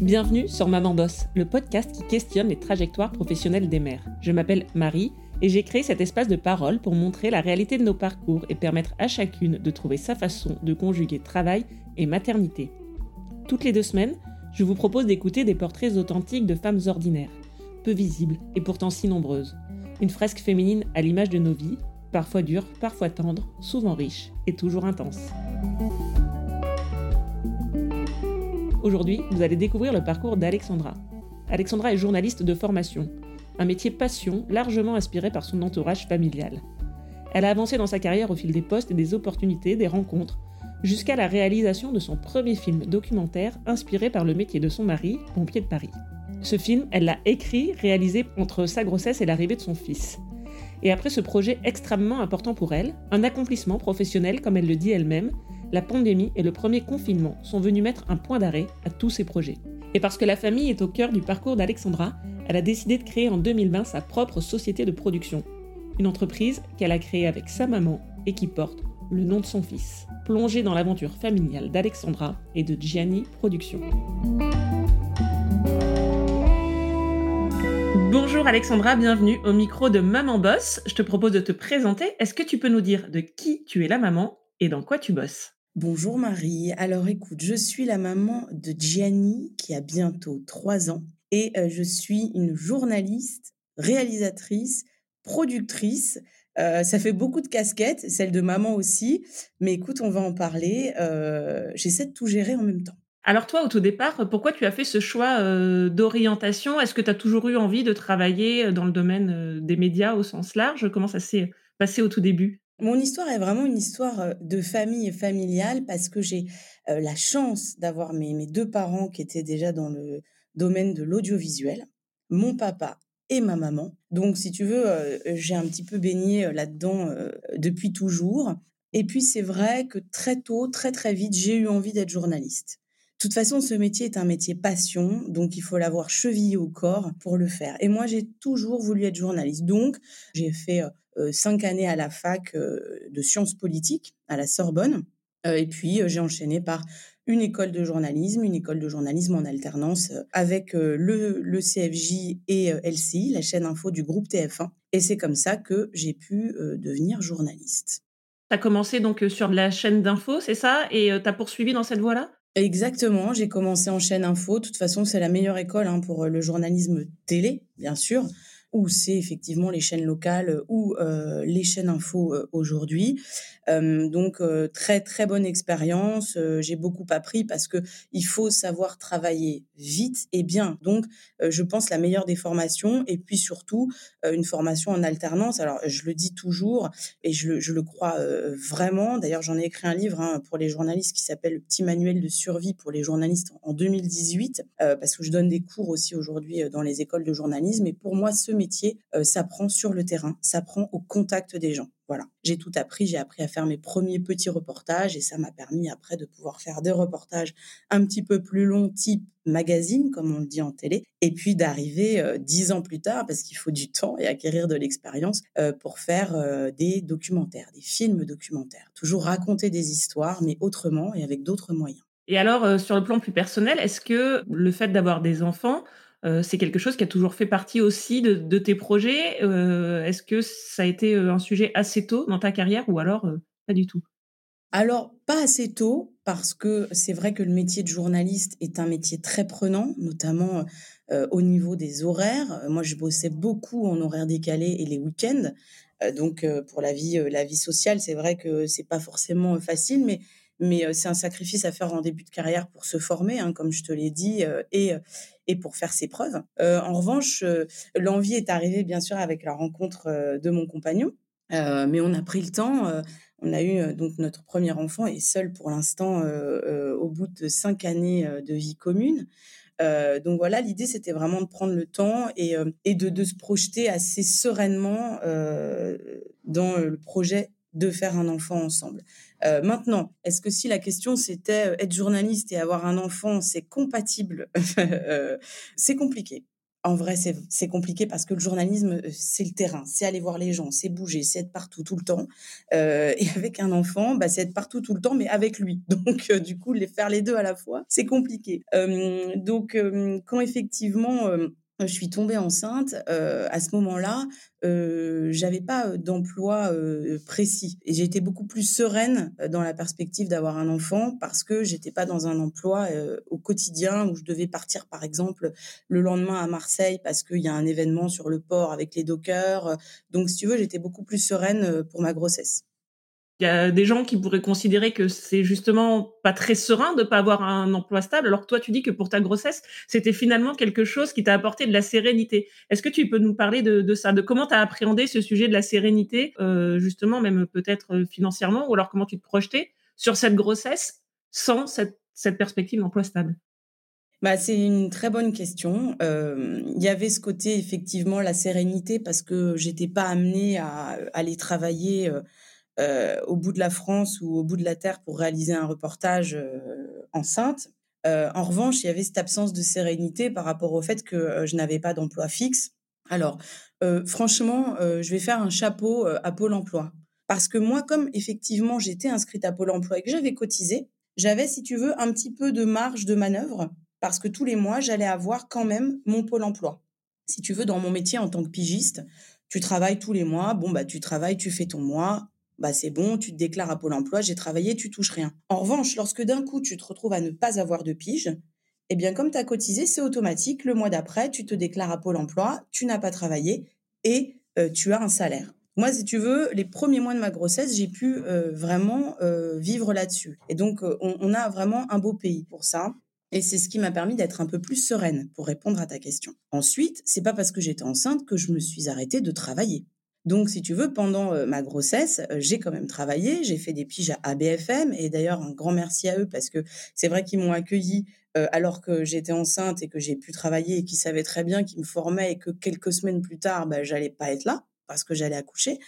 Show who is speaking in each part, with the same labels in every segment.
Speaker 1: Bienvenue sur Maman Boss, le podcast qui questionne les trajectoires professionnelles des mères. Je m'appelle Marie et j'ai créé cet espace de parole pour montrer la réalité de nos parcours et permettre à chacune de trouver sa façon de conjuguer travail et maternité. Toutes les deux semaines, je vous propose d'écouter des portraits authentiques de femmes ordinaires, peu visibles et pourtant si nombreuses. Une fresque féminine à l'image de nos vies, parfois dures, parfois tendres, souvent riches et toujours intenses. Aujourd'hui, vous allez découvrir le parcours d'Alexandra. Alexandra est journaliste de formation, un métier passion largement inspiré par son entourage familial. Elle a avancé dans sa carrière au fil des postes et des opportunités, des rencontres, jusqu'à la réalisation de son premier film documentaire inspiré par le métier de son mari, pompier de Paris. Ce film, elle l'a écrit, réalisé entre sa grossesse et l'arrivée de son fils. Et après ce projet extrêmement important pour elle, un accomplissement professionnel comme elle le dit elle-même, la pandémie et le premier confinement sont venus mettre un point d'arrêt à tous ces projets. Et parce que la famille est au cœur du parcours d'Alexandra, elle a décidé de créer en 2020 sa propre société de production. Une entreprise qu'elle a créée avec sa maman et qui porte le nom de son fils. Plongée dans l'aventure familiale d'Alexandra et de Gianni Productions. Bonjour Alexandra, bienvenue au micro de Maman Boss. Je te propose de te présenter. Est-ce que tu peux nous dire de qui tu es la maman et dans quoi tu bosses?
Speaker 2: Bonjour Marie. Alors écoute, je suis la maman de Gianni qui a bientôt trois ans et euh, je suis une journaliste, réalisatrice, productrice. Euh, ça fait beaucoup de casquettes, celle de maman aussi. Mais écoute, on va en parler. Euh, j'essaie de tout gérer en même temps.
Speaker 1: Alors toi, au tout départ, pourquoi tu as fait ce choix d'orientation? Est-ce que tu as toujours eu envie de travailler dans le domaine des médias au sens large? Comment ça s'est passé au tout début?
Speaker 2: Mon histoire est vraiment une histoire de famille et familiale parce que j'ai la chance d'avoir mes, deux parents qui étaient déjà dans le domaine de l'audiovisuel, mon papa et ma maman. Donc, si tu veux, j'ai un petit peu baigné là-dedans depuis toujours. Et puis, c'est vrai que très tôt, très très vite, j'ai eu envie d'être journaliste. De toute façon, ce métier est un métier passion, donc il faut l'avoir chevillé au corps pour le faire. Et moi, j'ai toujours voulu être journaliste. Donc, j'ai fait cinq années à la fac euh, de sciences politiques à la Sorbonne. Euh, et puis, j'ai enchaîné par une école de journalisme, une école de journalisme en alternance avec le, le CFJ et LCI, la chaîne info du groupe TF1. Et c'est comme ça que j'ai pu devenir journaliste.
Speaker 1: Tu as commencé donc sur la chaîne d'info, c'est ça? Et tu as poursuivi dans cette voie-là?
Speaker 2: Exactement, j'ai commencé en chaîne info. De toute façon, c'est la meilleure école hein, pour le journalisme télé, bien sûr ou c'est effectivement les chaînes locales ou les chaînes info aujourd'hui. donc très très bonne expérience. J'ai beaucoup appris parce que il faut savoir travailler vite et bien. Donc je pense la meilleure des formations et puis surtout une formation en alternance. Alors je le dis toujours et je, le crois vraiment. D'ailleurs j'en ai écrit un livre hein, pour les journalistes qui s'appelle Le petit manuel de survie pour les journalistes en 2018 parce que je donne des cours aussi aujourd'hui dans les écoles de journalisme et pour moi ce s'apprend sur le terrain, s'apprend au contact des gens. Voilà, j'ai tout appris, j'ai appris à faire mes premiers petits reportages et ça m'a permis après de pouvoir faire des reportages un petit peu plus longs, type magazine, comme on le dit en télé, et puis d'arriver dix ans plus tard, parce qu'il faut du temps et acquérir de l'expérience, pour faire des documentaires, des films documentaires. Toujours raconter des histoires, mais autrement et avec d'autres moyens.
Speaker 1: Et alors, sur le plan plus personnel, est-ce que le fait d'avoir des enfants, euh, c'est quelque chose qui a toujours fait partie aussi de, tes projets. Euh, est-ce que ça a été euh, un sujet assez tôt dans ta carrière ou alors pas du tout?
Speaker 2: Alors, pas assez tôt, parce que c'est vrai que le métier de journaliste est un métier très prenant, notamment au niveau des horaires. Moi, je bossais beaucoup en horaire décalé et les week-ends. donc, pour la vie, la vie sociale, c'est vrai que c'est pas forcément facile, mais mais c'est un sacrifice à faire en début de carrière pour se former, hein, comme je te l'ai dit, et, et pour faire ses preuves. en revanche, l'envie est arrivée bien sûr avec la rencontre de mon compagnon, mais on a pris le temps. on a eu donc notre premier enfant et seul pour l'instant au bout de cinq années de vie commune. donc voilà, l'idée c'était vraiment de prendre le temps et, et de, de, se projeter assez sereinement dans le projet de faire un enfant ensemble. Euh, maintenant, est-ce que si la question c'était euh, être journaliste et avoir un enfant, c'est compatible euh, C'est compliqué. en vrai, c'est compliqué parce que le journalisme, c'est le terrain, c'est aller voir les gens, c'est bouger, c'est être partout tout le temps. et avec un enfant, bah, c'est être partout tout le temps, mais avec lui. Donc, du coup, les faire les deux à la fois, c'est compliqué. donc, quand effectivement je suis tombée enceinte, à ce moment-là, euh, j'avais pas d'emploi précis et j'étais beaucoup plus sereine dans la perspective d'avoir un enfant parce que j'étais pas dans un emploi au quotidien où je devais partir par exemple le lendemain à Marseille parce qu'il y a un événement sur le port avec les dockers. Donc si tu veux, j'étais beaucoup plus sereine pour ma grossesse.
Speaker 1: Il y a des gens qui pourraient considérer que c'est justement pas très serein de pas avoir un emploi stable, alors que toi tu dis que pour ta grossesse, c'était finalement quelque chose qui t'a apporté de la sérénité. Est-ce que tu peux nous parler de, ça, de comment tu as appréhendé ce sujet de la sérénité, euh, justement même peut-être euh, financièrement, ou alors comment tu te projetais sur cette grossesse sans cette, perspective d'emploi stable?
Speaker 2: Bah, c'est une très bonne question. Euh, il y avait ce côté effectivement la sérénité parce que j'étais pas amenée à aller travailler euh, au bout de la France ou au bout de la Terre pour réaliser un reportage euh, enceinte. Euh, en revanche, il y avait cette absence de sérénité par rapport au fait que je n'avais pas d'emploi fixe. Alors, franchement, je vais faire un chapeau à Pôle Emploi. Parce que moi, comme effectivement j'étais inscrite à Pôle Emploi et que j'avais cotisé, j'avais, si tu veux, un petit peu de marge de manœuvre parce que tous les mois, j'allais avoir quand même mon Pôle Emploi. Si tu veux, dans mon métier en tant que pigiste, tu travailles tous les mois, bon, bah, tu travailles, tu fais ton mois, bah c'est bon, tu te déclares à Pôle emploi, j'ai travaillé, tu touches rien. En revanche, lorsque d'un coup tu te retrouves à ne pas avoir de pige, eh bien comme tu as cotisé, c'est automatique, le mois d'après, tu te déclares à Pôle emploi, tu n'as pas travaillé et euh, tu as un salaire. Moi, si tu veux, les premiers mois de ma grossesse, j'ai pu euh, vraiment euh, vivre là-dessus. Et donc, on, on, a vraiment un beau pays pour ça. Et c'est ce qui m'a permis d'être un peu plus sereine pour répondre à ta question. Ensuite, c'est pas parce que j'étais enceinte que je me suis arrêtée de travailler. Donc, si tu veux, pendant ma grossesse, j'ai quand même travaillé, j'ai fait des piges à ABFM, et d'ailleurs, un grand merci à eux parce que c'est vrai qu'ils m'ont accueilli alors que j'étais enceinte et que j'ai pu travailler et qu'ils savaient très bien qu'ils me formaient et que quelques semaines plus tard, bah, j'allais pas être là parce que j'allais accoucher.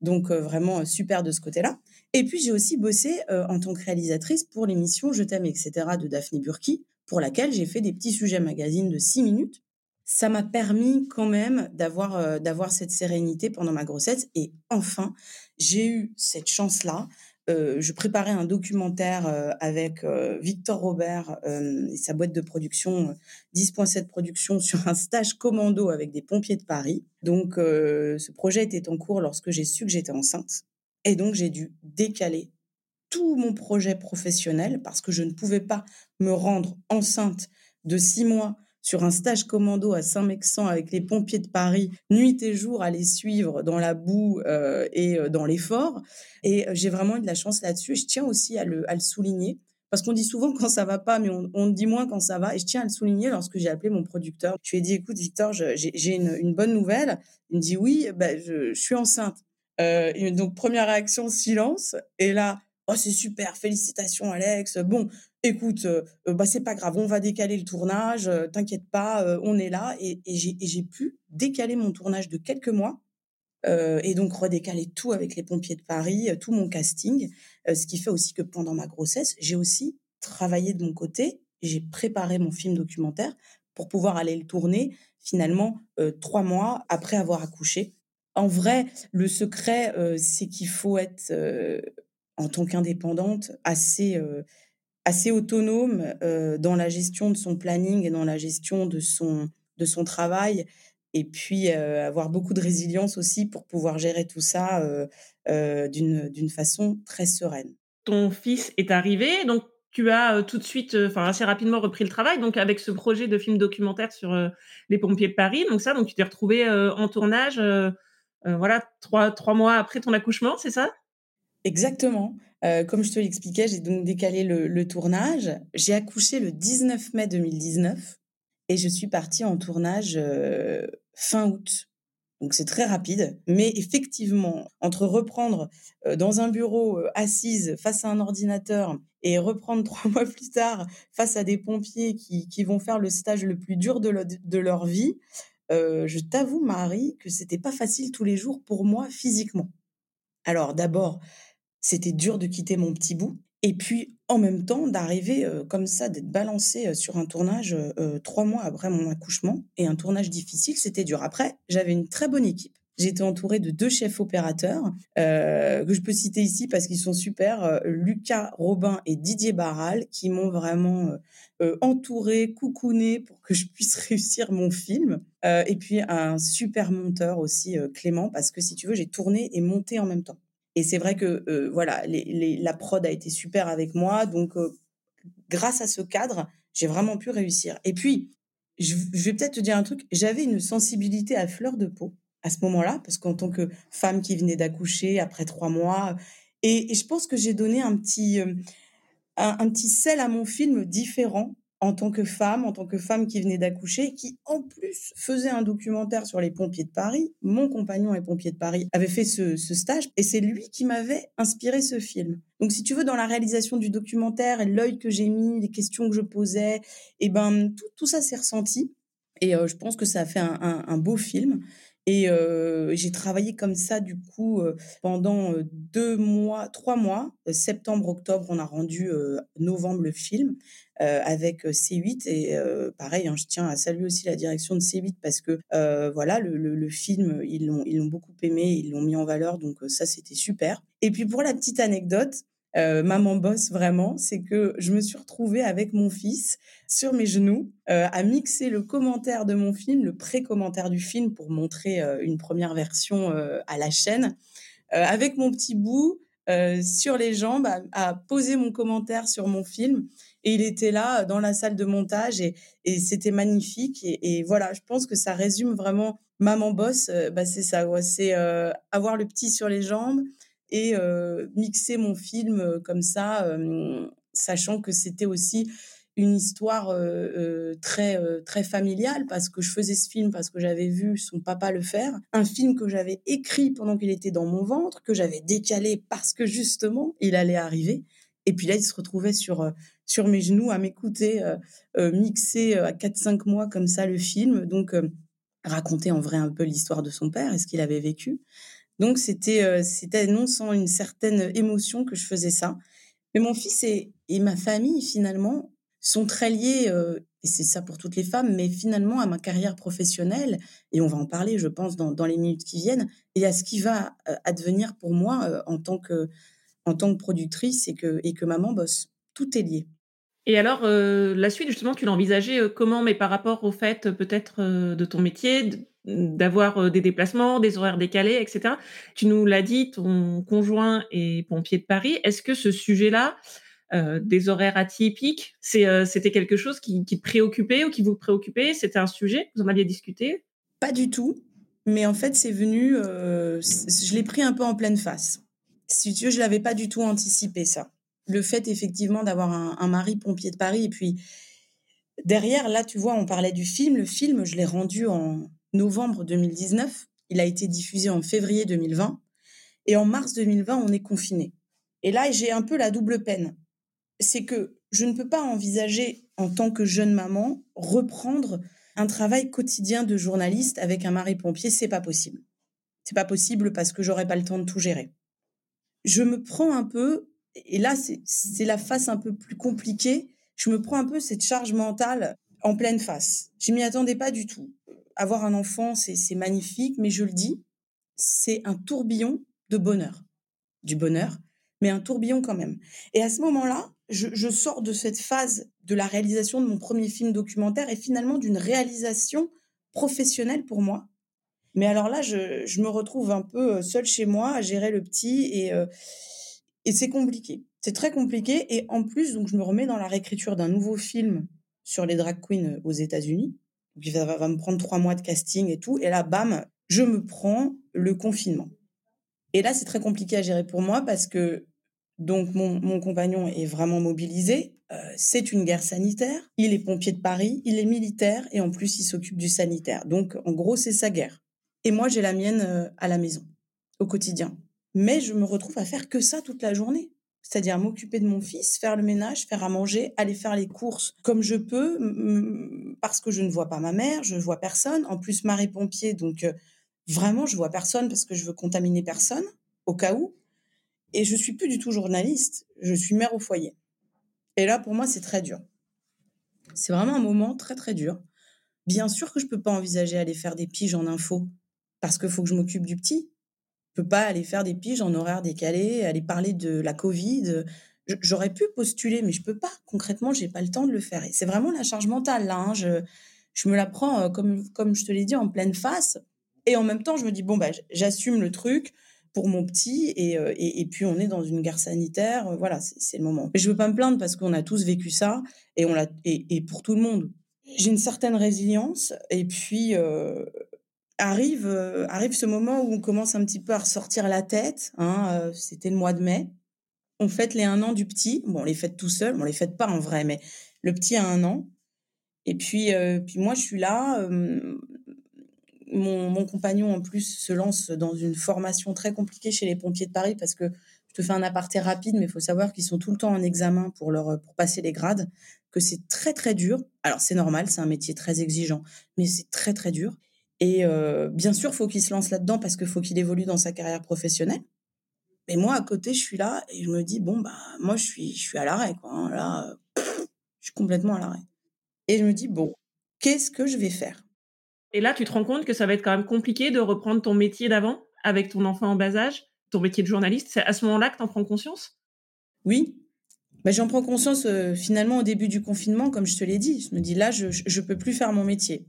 Speaker 2: Donc, vraiment super de ce côté-là. Et puis, j'ai aussi bossé en tant que réalisatrice pour l'émission Je t'aime, etc. de Daphné Burki, pour laquelle j'ai fait des petits sujets magazines de six minutes ça m'a permis quand même d'avoir euh, d'avoir cette sérénité pendant ma grossesse. Et enfin, j'ai eu cette chance-là. Euh, je préparais un documentaire euh, avec Victor Robert et sa boîte de production 10.7 Productions sur un stage commando avec des pompiers de Paris. Donc, ce projet était en cours lorsque j'ai su que j'étais enceinte. Et donc, j'ai dû décaler tout mon projet professionnel parce que je ne pouvais pas me rendre enceinte de six mois sur un stage commando à Saint-Mexan avec les pompiers de Paris, nuit et jour à les suivre dans la boue euh, et euh, dans l'effort. Et euh, j'ai vraiment eu de la chance là-dessus. Je tiens aussi à le, souligner. Parce qu'on dit souvent quand ça va pas, mais on, dit moins quand ça va. Et je tiens à le souligner lorsque j'ai appelé mon producteur. Je lui ai dit, écoute, Victor, j'ai une, bonne nouvelle. Il me dit, oui, bah, je, suis enceinte. donc, première réaction, silence. Et là, oh, c'est super, félicitations, Alex. Bon, écoute, euh, euh, bah, c'est pas grave, on va décaler le tournage, euh, t'inquiète pas, on est là. Et, j'ai pu décaler mon tournage de quelques mois et donc redécaler tout avec les pompiers de Paris, tout mon casting. ce qui fait aussi que pendant ma grossesse, j'ai aussi travaillé de mon côté, j'ai préparé mon film documentaire pour pouvoir aller le tourner finalement trois mois après avoir accouché. En vrai, le secret, c'est qu'il faut être, en tant qu'indépendante, assez assez autonome euh, dans la gestion de son planning et dans la gestion de son, de son travail. Et puis euh, avoir beaucoup de résilience aussi pour pouvoir gérer tout ça euh, d'une façon très sereine.
Speaker 1: Ton fils est arrivé, donc tu as tout de suite, enfin assez rapidement repris le travail, donc avec ce projet de film documentaire sur les pompiers de Paris. Donc ça, donc tu t'es retrouvé en tournage, voilà, trois, trois mois après ton accouchement, c'est ça?
Speaker 2: Exactement. Euh, comme je te l'expliquais, j'ai donc décalé le, tournage. J'ai accouché le 19 mai 2019 et je suis partie en tournage euh, fin août. Donc c'est très rapide, mais effectivement, entre reprendre euh, dans un bureau assise face à un ordinateur et reprendre trois mois plus tard face à des pompiers qui, vont faire le stage le plus dur de, de leur vie, je t'avoue, Marie, que c'était pas facile tous les jours pour moi physiquement. Alors d'abord, c'était dur de quitter mon petit bout. Et puis, en même temps, d'arriver comme ça, d'être balancée sur un tournage trois mois après mon accouchement. Et un tournage difficile, c'était dur. Après, j'avais une très bonne équipe. J'étais entourée de deux chefs opérateurs que je peux citer ici parce qu'ils sont super, Lucas Robin et Didier Barral, qui m'ont vraiment entourée, coucounée pour que je puisse réussir mon film. et puis un super monteur aussi, Clément, parce que si tu veux, j'ai tourné et monté en même temps. Et c'est vrai que euh, voilà, la prod a été super avec moi. Donc, euh, grâce à ce cadre, j'ai vraiment pu réussir. Et puis, je, vais peut-être te dire un truc. J'avais une sensibilité à fleur de peau à ce moment-là, parce qu'en tant que femme qui venait d'accoucher après trois mois, et, je pense que j'ai donné un petit, euh, un, petit sel à mon film différent en tant que femme, en tant que femme qui venait d'accoucher, qui en plus faisait un documentaire sur les pompiers de Paris. Mon compagnon est pompier de Paris, avait fait ce, stage, et c'est lui qui m'avait inspiré ce film. Donc, si tu veux, dans la réalisation du documentaire, l'œil que j'ai mis, les questions que je posais, et eh ben tout, ça s'est ressenti. Et euh, je pense que ça a fait un, beau film. Et j'ai travaillé comme ça, du coup, pendant deux mois, trois mois. septembre, octobre, on a rendu novembre le film. Avec C8 et pareil, hein, je tiens à saluer aussi la direction de C8 parce que voilà, le, film, ils l'ont ils l'ont beaucoup aimé, ils l'ont mis en valeur, donc ça c'était super. Et puis pour la petite anecdote, maman bosse vraiment, c'est que je me suis retrouvée avec mon fils sur mes genoux à mixer le commentaire de mon film, le pré-commentaire du film pour montrer une première version à la chaîne, avec mon petit bout sur les jambes, à, poser mon commentaire sur mon film. Et il était là dans la salle de montage et, c'était magnifique. Et, voilà, je pense que ça résume vraiment maman boss. Euh, bah, c'est ça, c'est euh, avoir le petit sur les jambes et mixer mon film comme ça, sachant que c'était aussi une histoire très très familiale parce que je faisais ce film parce que j'avais vu son papa le faire, un film que j'avais écrit pendant qu'il était dans mon ventre, que j'avais décalé parce que justement il allait arriver. Et puis là, il se retrouvait sur sur mes genoux à m'écouter mixer à 4-5 mois comme ça le film. Donc, raconter en vrai un peu l'histoire de son père et ce qu'il avait vécu. Donc, c'était c'était non sans une certaine émotion que je faisais ça. Mais mon fils et, ma famille, finalement, sont très liés, et c'est ça pour toutes les femmes, mais finalement à ma carrière professionnelle, et on va en parler, je pense, dans, les minutes qui viennent, et à ce qui va advenir pour moi en, tant que, en tant que productrice et que, et que maman bosse. Tout est lié.
Speaker 1: Et alors, euh, la suite, justement, tu l'as envisagé euh, comment, mais par rapport au fait euh, peut-être de ton métier, d'avoir des déplacements, des horaires décalés, etc. Tu nous l'as dit, ton conjoint est pompier de Paris. Est-ce que ce sujet-là, des horaires atypiques, c'était quelque chose qui, te préoccupait ou qui vous préoccupait? C'était un sujet? Vous en aviez discuté?
Speaker 2: Pas du tout. Mais en fait, c'est venu, je l'ai pris un peu en pleine face. Si tu veux, je l'avais pas du tout anticipé ça le fait effectivement d'avoir un, mari pompier de Paris. Et puis derrière, là, tu vois, on parlait du film. Le film, je l'ai rendu en novembre 2019. Il a été diffusé en février 2020. Et en mars 2020, on est confiné. Et là, j'ai un peu la double peine. C'est que je ne peux pas envisager, en tant que jeune maman, reprendre un travail quotidien de journaliste avec un mari pompier. C'est pas possible. C'est pas possible parce que j'aurais pas le temps de tout gérer. Je me prends un peu et là, c'est la face un peu plus compliquée. Je me prends un peu cette charge mentale en pleine face. Je m'y attendais pas du tout. Avoir un enfant, c'est magnifique, mais je le dis, c'est un tourbillon de bonheur. Du bonheur, mais un tourbillon quand même. Et à ce moment-là, je, sors de cette phase de la réalisation de mon premier film documentaire et finalement d'une réalisation professionnelle pour moi. Mais alors là, je, me retrouve un peu seule chez moi à gérer le petit et, euh, et c'est compliqué. C'est très compliqué. Et en plus, donc, je me remets dans la réécriture d'un nouveau film sur les drag queens aux États-Unis. Il va, va, me prendre trois mois de casting et tout. Et là, bam, je me prends le confinement. Et là, c'est très compliqué à gérer pour moi parce que donc mon, mon compagnon est vraiment mobilisé. Euh, c'est une guerre sanitaire. Il est pompier de Paris, il est militaire et en plus il s'occupe du sanitaire. Donc en gros, c'est sa guerre. Et moi, j'ai la mienne euh, à la maison, au quotidien mais je me retrouve à faire que ça toute la journée. C'est-à-dire m'occuper de mon fils, faire le ménage, faire à manger, aller faire les courses comme je peux, parce que je ne vois pas ma mère, je ne vois personne. En plus, marée pompier, donc euh, vraiment, je vois personne parce que je veux contaminer personne, au cas où. Et je suis plus du tout journaliste, je suis mère au foyer. Et là, pour moi, c'est très dur. C'est vraiment un moment très, très dur. Bien sûr que je peux pas envisager aller faire des piges en info parce qu'il faut que je m'occupe du petit. Je peux pas aller faire des piges en horaire décalé, aller parler de la Covid. J'aurais pu postuler, mais je peux pas. Concrètement, j'ai pas le temps de le faire. Et c'est vraiment la charge mentale là. Hein. Je, me la prends euh, comme, comme je te l'ai dit en pleine face. Et en même temps, je me dis bon bah j'assume le truc pour mon petit euh, et, et, puis on est dans une guerre sanitaire. Euh, voilà, c'est le moment. Mais je veux pas me plaindre parce qu'on a tous vécu ça et on et, et, pour tout le monde. J'ai une certaine résilience et puis arrive arrive ce moment où on commence un petit peu à ressortir la tête. Hein, C'était le mois de mai. On fête les un an du petit. Bon, on les fête tout seul. On les fête pas en vrai, mais le petit a un an. Et puis, puis moi, je suis là mon, compagnon, en plus, se lance dans une formation très compliquée chez les pompiers de Paris parce que je te fais un aparté rapide, mais il faut savoir qu'ils sont tout le temps en examen pour, leur, pour passer les grades, que c'est très, très dur. Alors, c'est normal, c'est un métier très exigeant, mais c'est très, très dur. Et euh, bien sûr, il faut qu'il se lance là-dedans parce qu'il faut qu'il évolue dans sa carrière professionnelle. Mais moi, à côté, je suis là et je me dis, bon, bah, moi, je suis, je suis à l'arrêt, quoi. Hein. Là, je suis complètement à l'arrêt. Et je me dis, bon, qu'est-ce que je vais faire?
Speaker 1: Et là, tu te rends compte que ça va être quand même compliqué de reprendre ton métier d'avant avec ton enfant en bas âge, ton métier de journaliste? C'est à ce moment-là que tu en prends conscience?
Speaker 2: Oui. Bah, J'en prends conscience euh, finalement au début du confinement, comme je te l'ai dit. Je me dis là, je ne peux plus faire mon métier.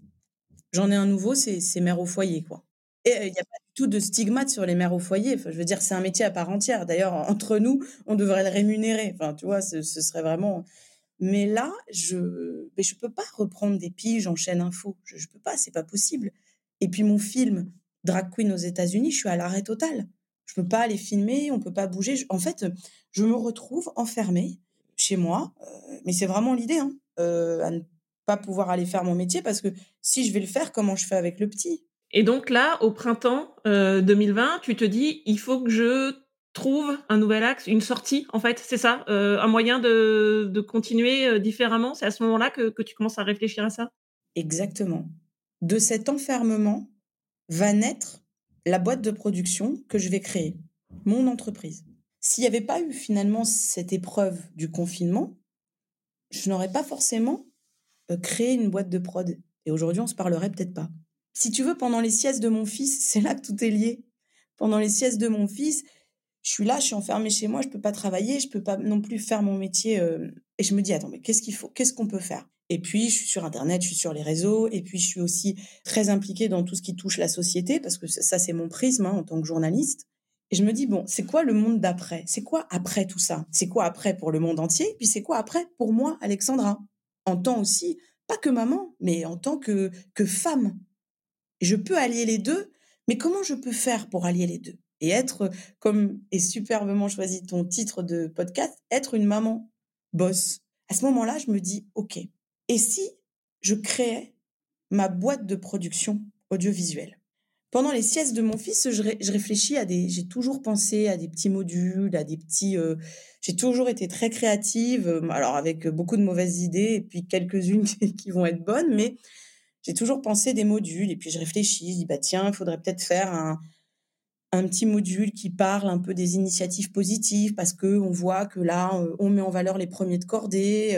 Speaker 2: J'en ai un nouveau, c'est mère au foyer. quoi. Et il euh, n'y a pas du tout de stigmate sur les mères au foyer. Enfin, je veux dire, c'est un métier à part entière. D'ailleurs, entre nous, on devrait le rémunérer. Enfin, tu vois, ce, serait vraiment mais là, je ne je peux pas reprendre des piges en chaîne info. Je ne peux pas, c'est pas possible. Et puis mon film Drag Queen aux États-Unis, je suis à l'arrêt total. Je peux pas aller filmer, on peut pas bouger. En fait, je me retrouve enfermée chez moi. Euh, mais c'est vraiment l'idée, hein, euh, ne pas pouvoir aller faire mon métier parce que si je vais le faire, comment je fais avec le petit?
Speaker 1: Et donc là, au printemps 2020, euh, tu te dis, il faut que je trouve un nouvel axe, une sortie, en fait, c'est ça, euh, un moyen de, de continuer euh, différemment? C'est à ce moment-là que, que tu commences à réfléchir à ça?
Speaker 2: Exactement. De cet enfermement va naître la boîte de production que je vais créer, mon entreprise. S'il n'y avait pas eu finalement cette épreuve du confinement, je n'aurais pas forcément euh, créé une boîte de prod. Et aujourd'hui, on se parlerait peut-être pas. Si tu veux, pendant les siestes de mon fils, c'est là que tout est lié. Pendant les siestes de mon fils, je suis là, je suis enfermée chez moi, je peux pas travailler, je peux pas non plus faire mon métier. Euh, et je me dis, attends, mais qu'est-ce qu'il faut Qu'est-ce qu'on peut faire? Et puis, je suis sur Internet, je suis sur les réseaux, et puis je suis aussi très impliquée dans tout ce qui touche la société, parce que ça, c'est mon prisme hein, en tant que journaliste. Et je me dis, bon, c'est quoi le monde d'après? C'est quoi après tout ça? C'est quoi après pour le monde entier? Puis c'est quoi après pour moi, Alexandra? En tant aussi, pas que maman, mais en tant que, que femme. Je peux allier les deux, mais comment je peux faire pour allier les deux? Et être, comme est superbement choisi ton titre de podcast, être une maman boss. À ce moment-là, je me dis, OK, et si je créais ma boîte de production audiovisuelle? Pendant les siestes de mon fils, je, réfléchis à des. J'ai toujours pensé à des petits modules, à des petits. Euh, j'ai toujours été très créative, euh, alors avec beaucoup de mauvaises idées et puis quelques-unes qui vont être bonnes, mais j'ai toujours pensé des modules et puis je réfléchis, je dis bah tiens, il faudrait peut-être faire un, un petit module qui parle un peu des initiatives positives parce que on voit que là euh, on met en valeur les premiers de cordée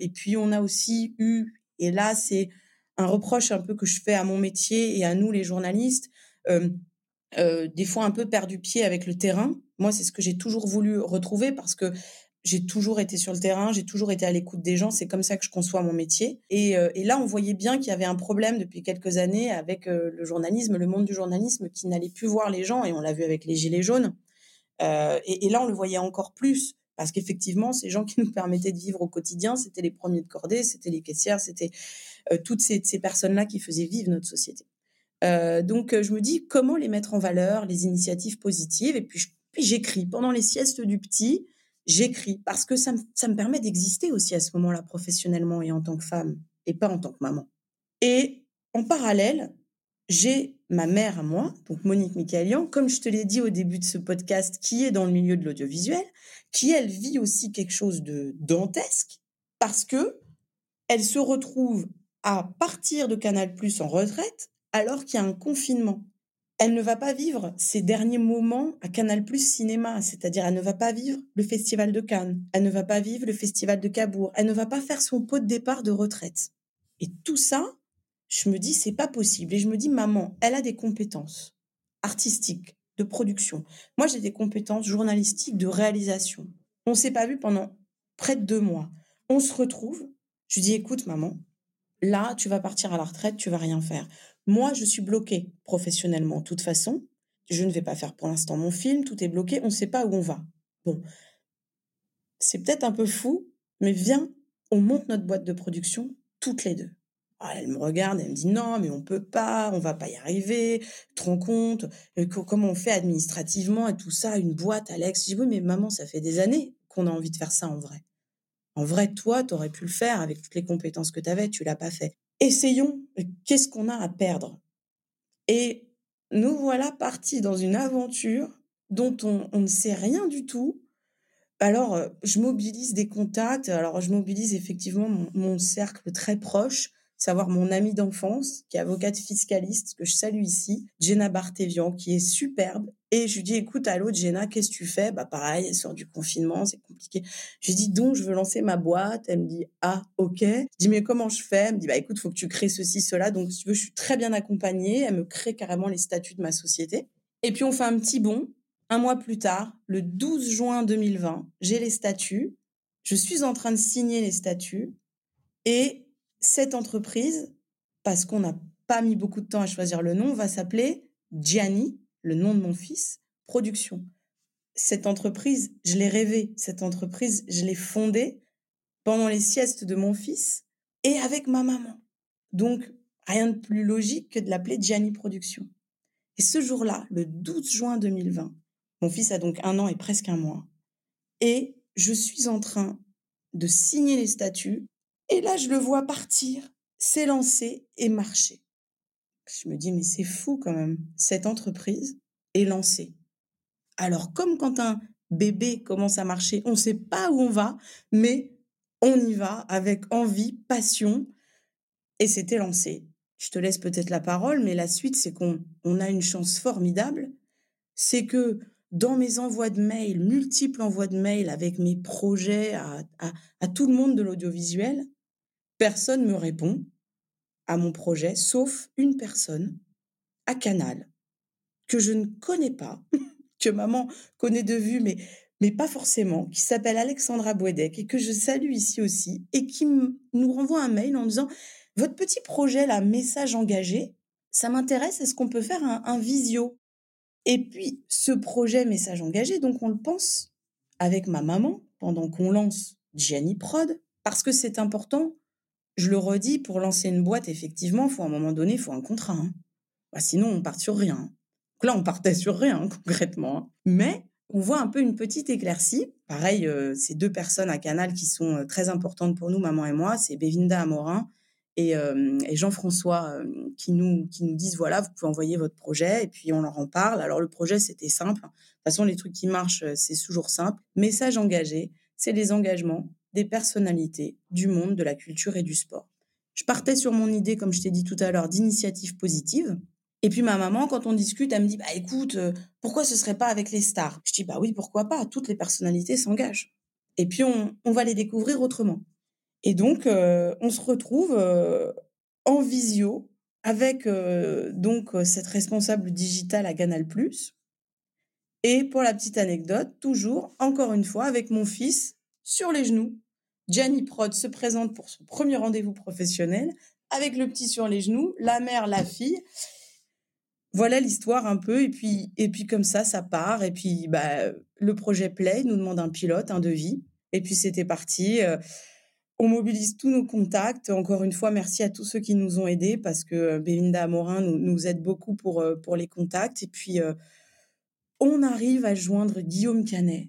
Speaker 2: et puis on a aussi eu et là c'est un reproche un peu que je fais à mon métier et à nous les journalistes des fois un peu perdu pied avec le terrain moi c'est ce que j'ai toujours voulu retrouver parce que j'ai toujours été sur le terrain, j'ai toujours été à l'écoute des gens. C'est comme ça que je conçois mon métier. Et, là, on voyait bien qu'il y avait un problème depuis quelques années avec le journalisme, le monde du journalisme qui n'allait plus voir les gens. Et on l'a vu avec les Gilets jaunes. Et, et, là, on le voyait encore plus. Parce qu'effectivement, ces gens qui nous permettaient de vivre au quotidien, c'était les premiers de cordée, c'était les caissières, c'était toutes ces, personnes-là qui faisaient vivre notre société. donc, je me dis comment les mettre en valeur, les initiatives positives? Et puis, j'écris pendant les siestes du petit j'écris parce que ça me permet d'exister aussi à ce moment-là professionnellement et en tant que femme et pas en tant que maman. Et en parallèle, j'ai ma mère à moi, donc Monique Michaelian, comme je te l'ai dit au début de ce podcast, qui est dans le milieu de l'audiovisuel, qui elle vit aussi quelque chose de dantesque parce que elle se retrouve à partir de Canal en retraite alors qu'il y a un confinement. elle ne va pas vivre ses derniers moments à Canal Plus Cinéma, c'est-à-dire elle ne va pas vivre le Festival de Cannes, elle ne va pas vivre le Festival de Cabourg, elle ne va pas faire son pot de départ de retraite. Et tout ça, je me dis, c'est pas possible. Et je me dis, maman, elle a des compétences artistiques, de production. Moi, j'ai des compétences journalistiques, de réalisation. On s'est pas vu pendant près de deux mois. On se retrouve. Je dis, écoute, maman, là, tu vas partir à la retraite, tu vas rien faire. Moi, je suis bloquée professionnellement. De toute façon, je ne vais pas faire pour l'instant mon film, tout est bloqué, on ne sait pas où on va. Bon, c'est peut-être un peu fou, mais viens, on monte notre boîte de production toutes les deux. Ah, elle me regarde, elle me dit non, mais on peut pas, on va pas y arriver. Tu te rends compte? Euh, comment on fait administrativement et tout ça, une boîte, Alex. Je dis oui, mais maman, ça fait des années qu'on a envie de faire ça en vrai. En vrai, toi, tu aurais pu le faire avec toutes les compétences que tu avais, tu l'as pas fait essayons, qu'est-ce qu'on a à perdre? Et nous voilà partis dans une aventure dont on, ne sait rien du tout. Alors, euh, je mobilise des contacts, alors je mobilise effectivement mon cercle très proche, savoir mon amie d'enfance, qui est avocate fiscaliste, que je salue ici, Jenna Bartévian, qui est superbe. Et je lui dis, écoute, allô, Jenna, qu'est-ce que tu fais? Bah pareil, elle sort du confinement, c'est compliqué. Je lui dis, donc, je veux lancer ma boîte. Elle me dit, ah, ok. Je dis, mais comment je fais? Elle me dit, bah écoute, faut que tu crées ceci, cela. Donc, si tu veux, je suis très bien accompagnée. Elle me crée carrément les statuts de ma société. Et puis, on fait un petit bond. Un mois plus tard, le 12 juin 2020, j'ai les statuts. Je suis en train de signer les statuts. Et cette entreprise, parce qu'on n'a pas mis beaucoup de temps à choisir le nom, va s'appeler Gianni, le nom de mon fils, Production. Cette entreprise, je l'ai rêvée. Cette entreprise, je l'ai fondée pendant les siestes de mon fils et avec ma maman. Donc, rien de plus logique que de l'appeler Gianni Production. Et ce jour-là, le 12 juin 2020, mon fils a donc un an et presque un mois, et je suis en train de signer les statuts et là, je le vois partir, s'élancer et marcher. Je me dis, mais c'est fou quand même. Cette entreprise est lancée. Alors, comme quand un bébé commence à marcher, on ne sait pas où on va, mais on y va avec envie, passion, et c'était lancé. Je te laisse peut-être la parole, mais la suite, c'est qu'on on a une chance formidable. C'est que dans mes envois de mails, multiples envois de mails avec mes projets à tout le monde de l'audiovisuel, Personne me répond à mon projet, sauf une personne à Canal, que je ne connais pas, que maman connaît de vue, mais, mais pas forcément, qui s'appelle Alexandra Bouedec et que je salue ici aussi, et qui nous renvoie un mail en disant Votre petit projet, là, message engagé, ça m'intéresse, est-ce qu'on peut faire un, un visio? Et puis, ce projet message engagé, donc on le pense avec ma maman pendant qu'on lance Gianni Prod, parce que c'est important je le redis, pour lancer une boîte, effectivement, faut à un moment donné, faut un contrat. Hein. Bah, sinon, on part sur rien. Là, on partait sur rien, concrètement. Hein. Mais on voit un peu une petite éclaircie. Pareil, euh, ces deux personnes à Canal qui sont euh, très importantes pour nous, maman et moi, c'est Bevinda Amorin et, euh, Jean-François qui, nous, qui nous disent, voilà, vous pouvez envoyer votre projet et puis on leur en parle. Alors le projet, c'était simple. De toute façon, les trucs qui marchent, c'est toujours simple. Message engagé, c'est les engagements des personnalités du monde de la culture et du sport. Je partais sur mon idée, comme je t'ai dit tout à l'heure, d'initiative positive. Et puis ma maman, quand on discute, elle me dit, bah écoute, euh, pourquoi ce serait pas avec les stars? Je dis, bah oui, pourquoi pas? Toutes les personnalités s'engagent. Et puis on, va les découvrir autrement. Et donc, euh, on se retrouve euh, en visio avec donc cette responsable digitale à Canal+. Et pour la petite anecdote, toujours, encore une fois, avec mon fils sur les genoux. Gianni Prod se présente pour son premier rendez-vous professionnel avec le petit sur les genoux, la mère, la fille. Voilà l'histoire un peu et puis et puis comme ça ça part et puis bah le projet plaît, nous demande un pilote, un devis et puis c'était parti. Euh, on mobilise tous nos contacts. Encore une fois, merci à tous ceux qui nous ont aidés parce que euh, Belinda Amorin nous, nous aide beaucoup pour, euh, pour les contacts. Et puis, on arrive à joindre Guillaume Canet,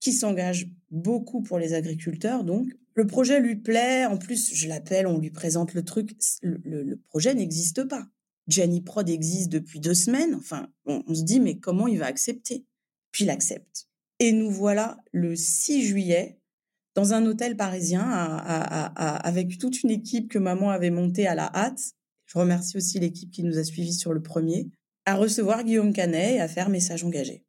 Speaker 2: qui s'engage beaucoup pour les agriculteurs. Donc, le projet lui plaît. En plus, je l'appelle, on lui présente le truc. Le, projet n'existe pas. Gianni Prod existe depuis deux semaines. Enfin, on, se dit, mais comment il va accepter? Puis il accepte. Et nous voilà le 6 juillet dans un hôtel parisien avec toute une équipe que maman avait montée à la hâte. Je remercie aussi l'équipe qui nous a suivis sur le premier, à recevoir Guillaume Canet et à faire message engagé.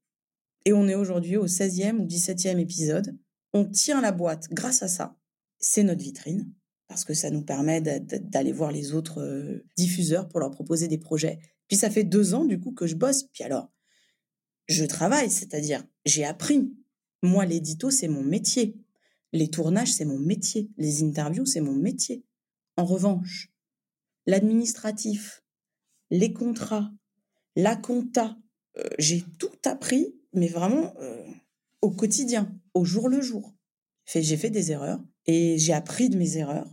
Speaker 2: Et on est aujourd'hui au 16e ou 17e épisode. On tient la boîte grâce à ça. C'est notre vitrine parce que ça nous permet d'aller voir les autres euh, diffuseurs pour leur proposer des projets. Puis ça fait deux ans du coup que je bosse. Puis alors, je travaille, c'est-à-dire j'ai appris. Moi, l'édito, c'est mon métier. Les tournages, c'est mon métier. Les interviews, c'est mon métier. En revanche, l'administratif, les contrats, la compta, euh, j'ai tout appris, mais vraiment euh, au quotidien, au jour le jour. J'ai fait des erreurs et j'ai appris de mes erreurs.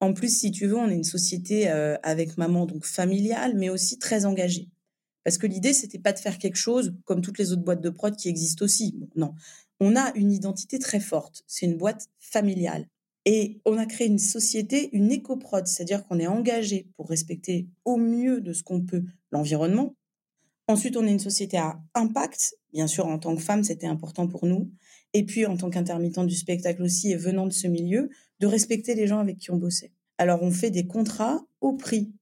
Speaker 2: En plus, si tu veux, on est une société euh, avec maman, donc familiale, mais aussi très engagée. Parce que l'idée, c'était pas de faire quelque chose comme toutes les autres boîtes de prod qui existent aussi. non, on a une identité très forte. C'est une boîte familiale. Et on a créé une société, une éco-prod, c'est-à-dire qu'on est engagé pour respecter au mieux de ce qu'on peut l'environnement. Ensuite, on est une société à impact. Bien sûr, en tant que femme, c'était important pour nous. Et puis, en tant qu'intermittent du spectacle aussi, et venant de ce milieu, de respecter les gens avec qui on bossait. Alors, on fait des contrats au prix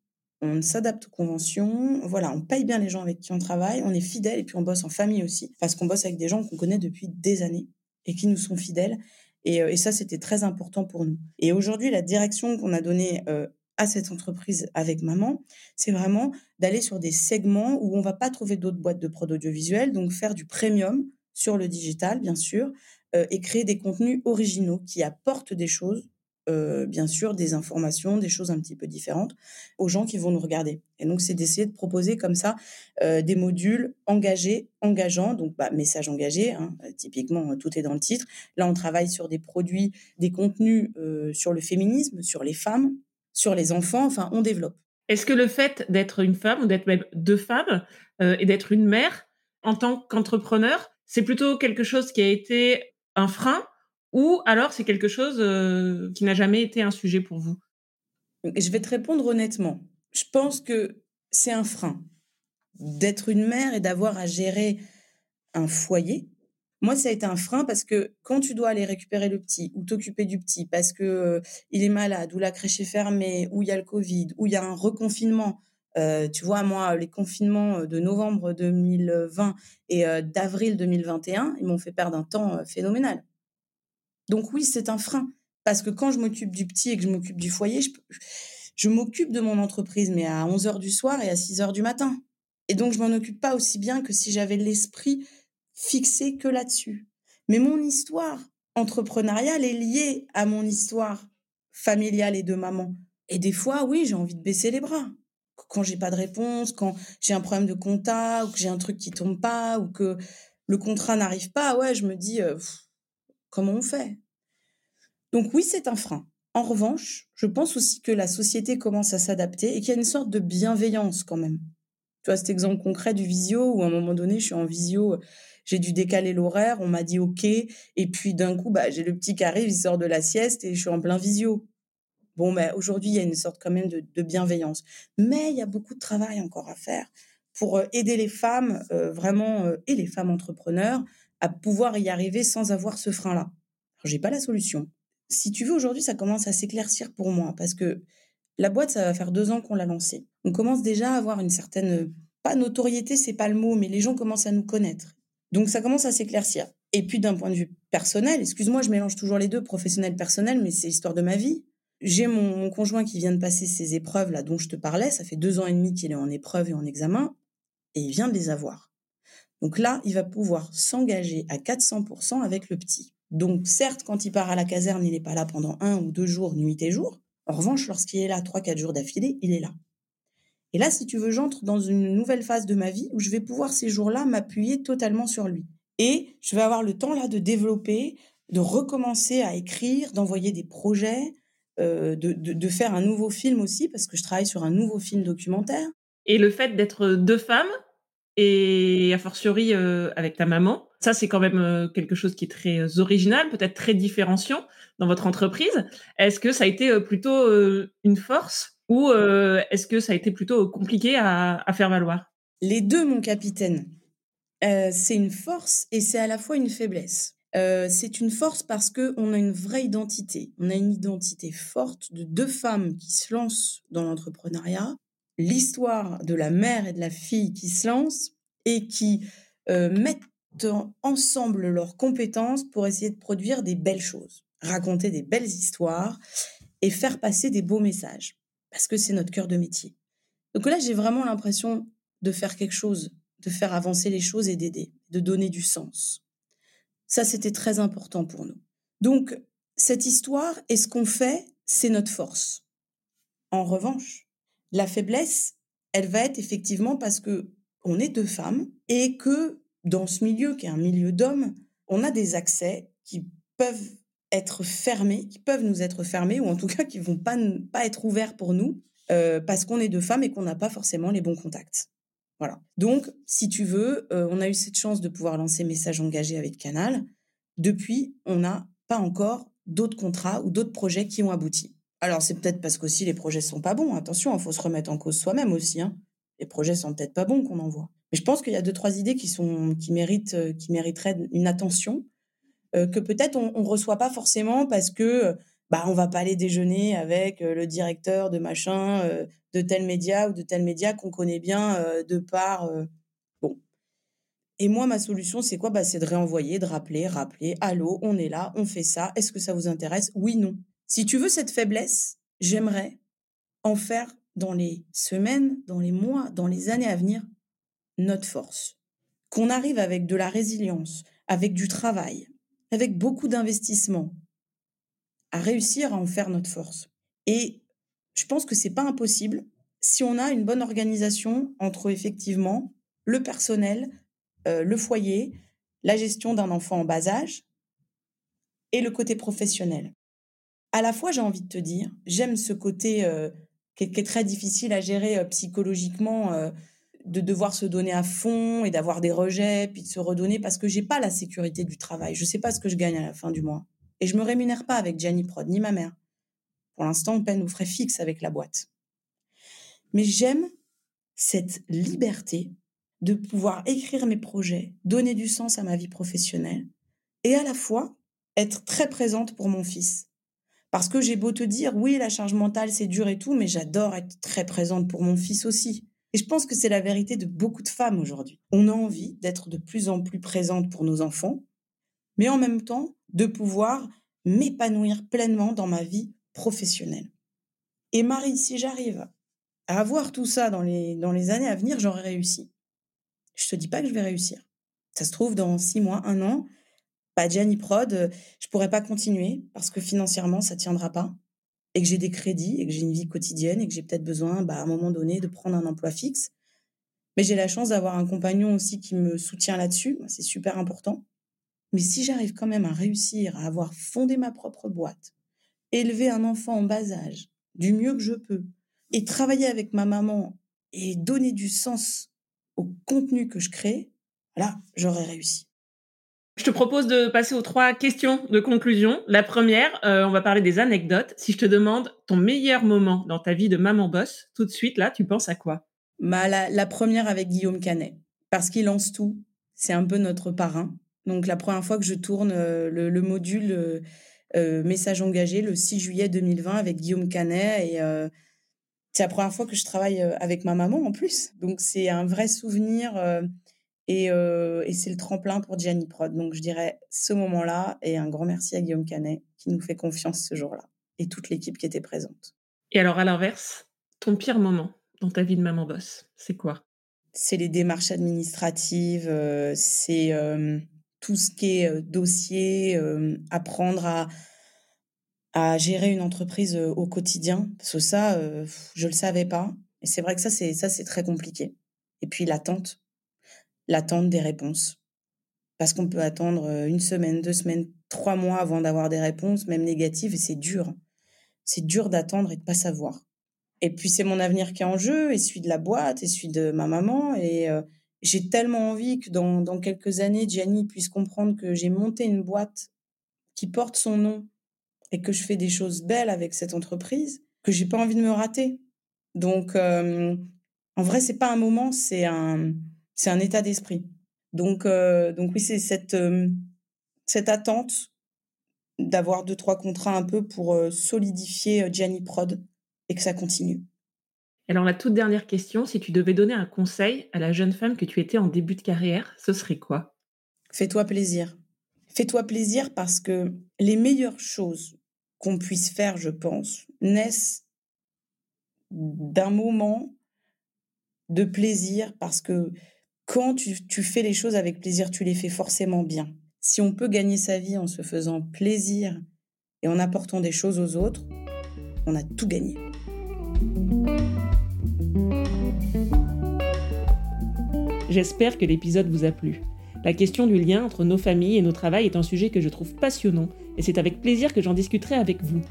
Speaker 2: on s'adapte aux conventions, voilà, on paye bien les gens avec qui on travaille, on est fidèle et puis on bosse en famille aussi, parce qu'on bosse avec des gens qu'on connaît depuis des années et qui nous sont fidèles. Et, euh, ça, c'était très important pour nous. Et aujourd'hui, la direction qu'on a donnée euh, à cette entreprise avec maman, c'est vraiment d'aller sur des segments où on va pas trouver d'autres boîtes de produits audiovisuels, donc faire du premium sur le digital, bien sûr, euh, et créer des contenus originaux qui apportent des choses euh, bien sûr, des informations, des choses un petit peu différentes aux gens qui vont nous regarder. Et donc, c'est d'essayer de proposer comme ça euh, des modules engagés, engageants, donc bah, message engagé, hein, typiquement, tout est dans le titre. Là, on travaille sur des produits, des contenus sur le féminisme, sur les femmes, sur les enfants, enfin, on développe.
Speaker 1: Est-ce que le fait d'être une femme ou d'être même deux femmes et d'être une mère en tant qu'entrepreneur, c'est plutôt quelque chose qui a été un frein ou alors c'est quelque chose euh, qui n'a jamais été un sujet pour vous?
Speaker 2: Je vais te répondre honnêtement. Je pense que c'est un frein d'être une mère et d'avoir à gérer un foyer. Moi, ça a été un frein parce que quand tu dois aller récupérer le petit ou t'occuper du petit parce que euh, il est malade ou la crèche est fermée ou il y a le Covid ou il y a un reconfinement, euh, tu vois, moi, les confinements de novembre 2020 et d'avril 2021, ils m'ont fait perdre un temps phénoménal. Donc oui, c'est un frein. Parce que quand je m'occupe du petit et que je m'occupe du foyer, je, m'occupe de mon entreprise, mais à 11 h du soir et à 6 h du matin. Et donc, je m'en occupe pas aussi bien que si j'avais l'esprit fixé que là-dessus. Mais mon histoire entrepreneuriale est liée à mon histoire familiale et de maman. Et des fois, oui, j'ai envie de baisser les bras. Quand j'ai pas de réponse, quand j'ai un problème de compta, ou que j'ai un truc qui tombe pas, ou que le contrat n'arrive pas, ouais, je me dis, euh, comment on fait? Donc oui, c'est un frein. En revanche, je pense aussi que la société commence à s'adapter et qu'il y a une sorte de bienveillance quand même. Tu vois cet exemple concret du visio où à un moment donné, je suis en visio, j'ai dû décaler l'horaire, on m'a dit OK, et puis d'un coup, bah, j'ai le petit qui arrive, il sort de la sieste et je suis en plein visio. Bon, mais bah, aujourd'hui, il y a une sorte quand même de, bienveillance. Mais il y a beaucoup de travail encore à faire pour euh, aider les femmes, euh, vraiment, euh, et les femmes entrepreneurs, à pouvoir y arriver sans avoir ce frein-là. J'ai pas la solution. Si tu veux, aujourd'hui, ça commence à s'éclaircir pour moi parce que la boîte, ça va faire deux ans qu'on l'a lancée. On commence déjà à avoir une certaine, pas notoriété, c'est pas le mot, mais les gens commencent à nous connaître. Donc ça commence à s'éclaircir. Et puis d'un point de vue personnel, excuse-moi, je mélange toujours les deux, professionnel, personnel, mais c'est l'histoire de ma vie. J'ai mon, conjoint qui vient de passer ces épreuves là dont je te parlais. Ça fait deux ans et demi qu'il est en épreuve et en examen, et il vient de les avoir. Donc là, il va pouvoir s'engager à 400% avec le petit. Donc certes, quand il part à la caserne, il n'est pas là pendant un ou deux jours, nuit et jour. En revanche, lorsqu'il est là trois, quatre jours d'affilée, il est là. Et là, si tu veux, j'entre dans une nouvelle phase de ma vie où je vais pouvoir ces jours-là m'appuyer totalement sur lui. Et je vais avoir le temps là de développer, de recommencer à écrire, d'envoyer des projets, euh, de, de, faire un nouveau film aussi, parce que je travaille sur un nouveau film documentaire.
Speaker 1: Et le fait d'être deux femmes, et a fortiori euh, avec ta maman. Ça, c'est quand même euh, quelque chose qui est très original, peut-être très différenciant dans votre entreprise. Est-ce que ça a été plutôt une force ou est-ce que ça a été plutôt compliqué à, faire valoir?
Speaker 2: Les deux, mon capitaine. c'est une force et c'est à la fois une faiblesse. c'est une force parce que on a une vraie identité. On a une identité forte de deux femmes qui se lancent dans l'entrepreneuriat l'histoire de la mère et de la fille qui se lancent et qui euh, mettent ensemble leurs compétences pour essayer de produire des belles choses, raconter des belles histoires et faire passer des beaux messages, parce que c'est notre cœur de métier. Donc là, j'ai vraiment l'impression de faire quelque chose, de faire avancer les choses et d'aider, de donner du sens. Ça, c'était très important pour nous. Donc, cette histoire et ce qu'on fait, c'est notre force. En revanche, la faiblesse, elle va être effectivement parce que on est deux femmes et que dans ce milieu qui est un milieu d'hommes, on a des accès qui peuvent être fermés, qui peuvent nous être fermés ou en tout cas qui vont pas pas être ouverts pour nous euh, parce qu'on est deux femmes et qu'on n'a pas forcément les bons contacts. Voilà. Donc, si tu veux, euh, on a eu cette chance de pouvoir lancer Message engagé avec Canal. Depuis, on n'a pas encore d'autres contrats ou d'autres projets qui ont abouti. Alors, c'est peut-être parce qu'aussi les projets sont pas bons. Attention, il faut se remettre en cause soi-même aussi. Hein. Les projets sont peut-être pas bons qu'on envoie. Mais je pense qu'il y a deux, trois idées qui, sont, qui, méritent, euh, qui mériteraient une attention, que peut-être on ne reçoit pas forcément parce que bah, on va pas aller déjeuner avec le directeur de machin, de tel média ou de tel média qu'on connaît bien de par. bon. Et moi, ma solution, c'est quoi? Bah, C'est de réenvoyer, de rappeler, rappeler. Allô, on est là, on fait ça. Est-ce que ça vous intéresse? Oui, non. Si tu veux cette faiblesse, j'aimerais en faire dans les semaines, dans les mois, dans les années à venir, notre force. Qu'on arrive avec de la résilience, avec du travail, avec beaucoup d'investissement, à réussir à en faire notre force. Et je pense que c'est pas impossible si on a une bonne organisation entre effectivement le personnel, euh, le foyer, la gestion d'un enfant en bas âge et le côté professionnel. À la fois, j'ai envie de te dire, j'aime ce côté euh, qui, est, très difficile à gérer euh, psychologiquement, de devoir se donner à fond et d'avoir des rejets, puis de se redonner parce que j'ai pas la sécurité du travail. Je sais pas ce que je gagne à la fin du mois. Et je me rémunère pas avec Jenny Prod, ni ma mère. Pour l'instant, on peine aux frais fixes avec la boîte. Mais j'aime cette liberté de pouvoir écrire mes projets, donner du sens à ma vie professionnelle et à la fois être très présente pour mon fils. Parce que j'ai beau te dire, oui, la charge mentale, c'est dur et tout, mais j'adore être très présente pour mon fils aussi. Et je pense que c'est la vérité de beaucoup de femmes aujourd'hui. On a envie d'être de plus en plus présente pour nos enfants, mais en même temps de pouvoir m'épanouir pleinement dans ma vie professionnelle. Et Marie, si j'arrive à avoir tout ça dans les, dans les années à venir, j'aurai réussi. Je te dis pas que je vais réussir. Ça se trouve, dans six mois, un an, pas Gianni Prod, je pourrais pas continuer parce que financièrement, ça tiendra pas et que j'ai des crédits et que j'ai une vie quotidienne et que j'ai peut-être besoin, bah, à un moment donné, de prendre un emploi fixe. Mais j'ai la chance d'avoir un compagnon aussi qui me soutient là-dessus. C'est super important. Mais si j'arrive quand même à réussir à avoir fondé ma propre boîte, élever un enfant en bas âge du mieux que je peux et travailler avec ma maman et donner du sens au contenu que je crée, là, j'aurais réussi.
Speaker 1: Je te propose de passer aux trois questions de conclusion. La première, euh, on va parler des anecdotes. Si je te demande ton meilleur moment dans ta vie de maman boss, tout de suite, là, tu penses à quoi?
Speaker 2: Bah, la, première avec Guillaume Canet, parce qu'il lance tout. C'est un peu notre parrain. Donc, la première fois que je tourne euh, le, module euh, Message engagé, le 6 juillet 2020, avec Guillaume Canet. Et c'est la première fois que je travaille avec ma maman en plus. Donc, c'est un vrai souvenir et, c'est le tremplin pour Gianni Prod. Donc, je dirais ce moment-là et un grand merci à Guillaume Canet qui nous fait confiance ce jour-là et toute l'équipe qui était présente.
Speaker 1: Et alors, à l'inverse, ton pire moment dans ta vie de maman boss, c'est quoi?
Speaker 2: C'est les démarches administratives, c'est tout ce qui est dossier, apprendre à, à gérer une entreprise au quotidien. Parce que ça, je ne le savais pas. Et c'est vrai que ça, c'est ça, c'est très compliqué. Et puis l'attente l'attente des réponses. Parce qu'on peut attendre euh, une semaine, deux semaines, trois mois avant d'avoir des réponses, même négatives, et c'est dur. C'est dur d'attendre et de pas savoir. Et puis c'est mon avenir qui est en jeu, et celui de la boîte, et celui de ma maman. Et euh, j'ai tellement envie que dans, dans quelques années, Gianni puisse comprendre que j'ai monté une boîte qui porte son nom et que je fais des choses belles avec cette entreprise, que j'ai pas envie de me rater. Donc, euh, en vrai, c'est pas un moment, c'est un, c'est un état d'esprit. Donc, euh, donc oui, c'est cette, euh, cette attente d'avoir deux, trois contrats un peu pour euh, solidifier Gianni Prod et que ça continue.
Speaker 1: Alors la toute dernière question, si tu devais donner un conseil à la jeune femme que tu étais en début de carrière, ce serait quoi?
Speaker 2: Fais-toi plaisir. Fais-toi plaisir parce que les meilleures choses qu'on puisse faire, je pense, naissent d'un moment de plaisir parce que quand tu, fais les choses avec plaisir, tu les fais forcément bien. Si on peut gagner sa vie en se faisant plaisir et en apportant des choses aux autres, on a tout gagné.
Speaker 1: J'espère que l'épisode vous a plu. La question du lien entre nos familles et nos travails est un sujet que je trouve passionnant et c'est avec plaisir que j'en discuterai avec vous.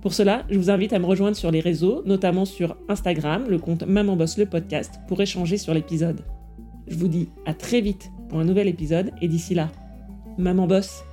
Speaker 1: Pour cela, je vous invite à me rejoindre sur les réseaux, notamment sur Instagram, le compte Maman Boss le podcast, pour échanger sur l'épisode. Je vous dis à très vite pour un nouvel épisode et d'ici là, Maman Boss.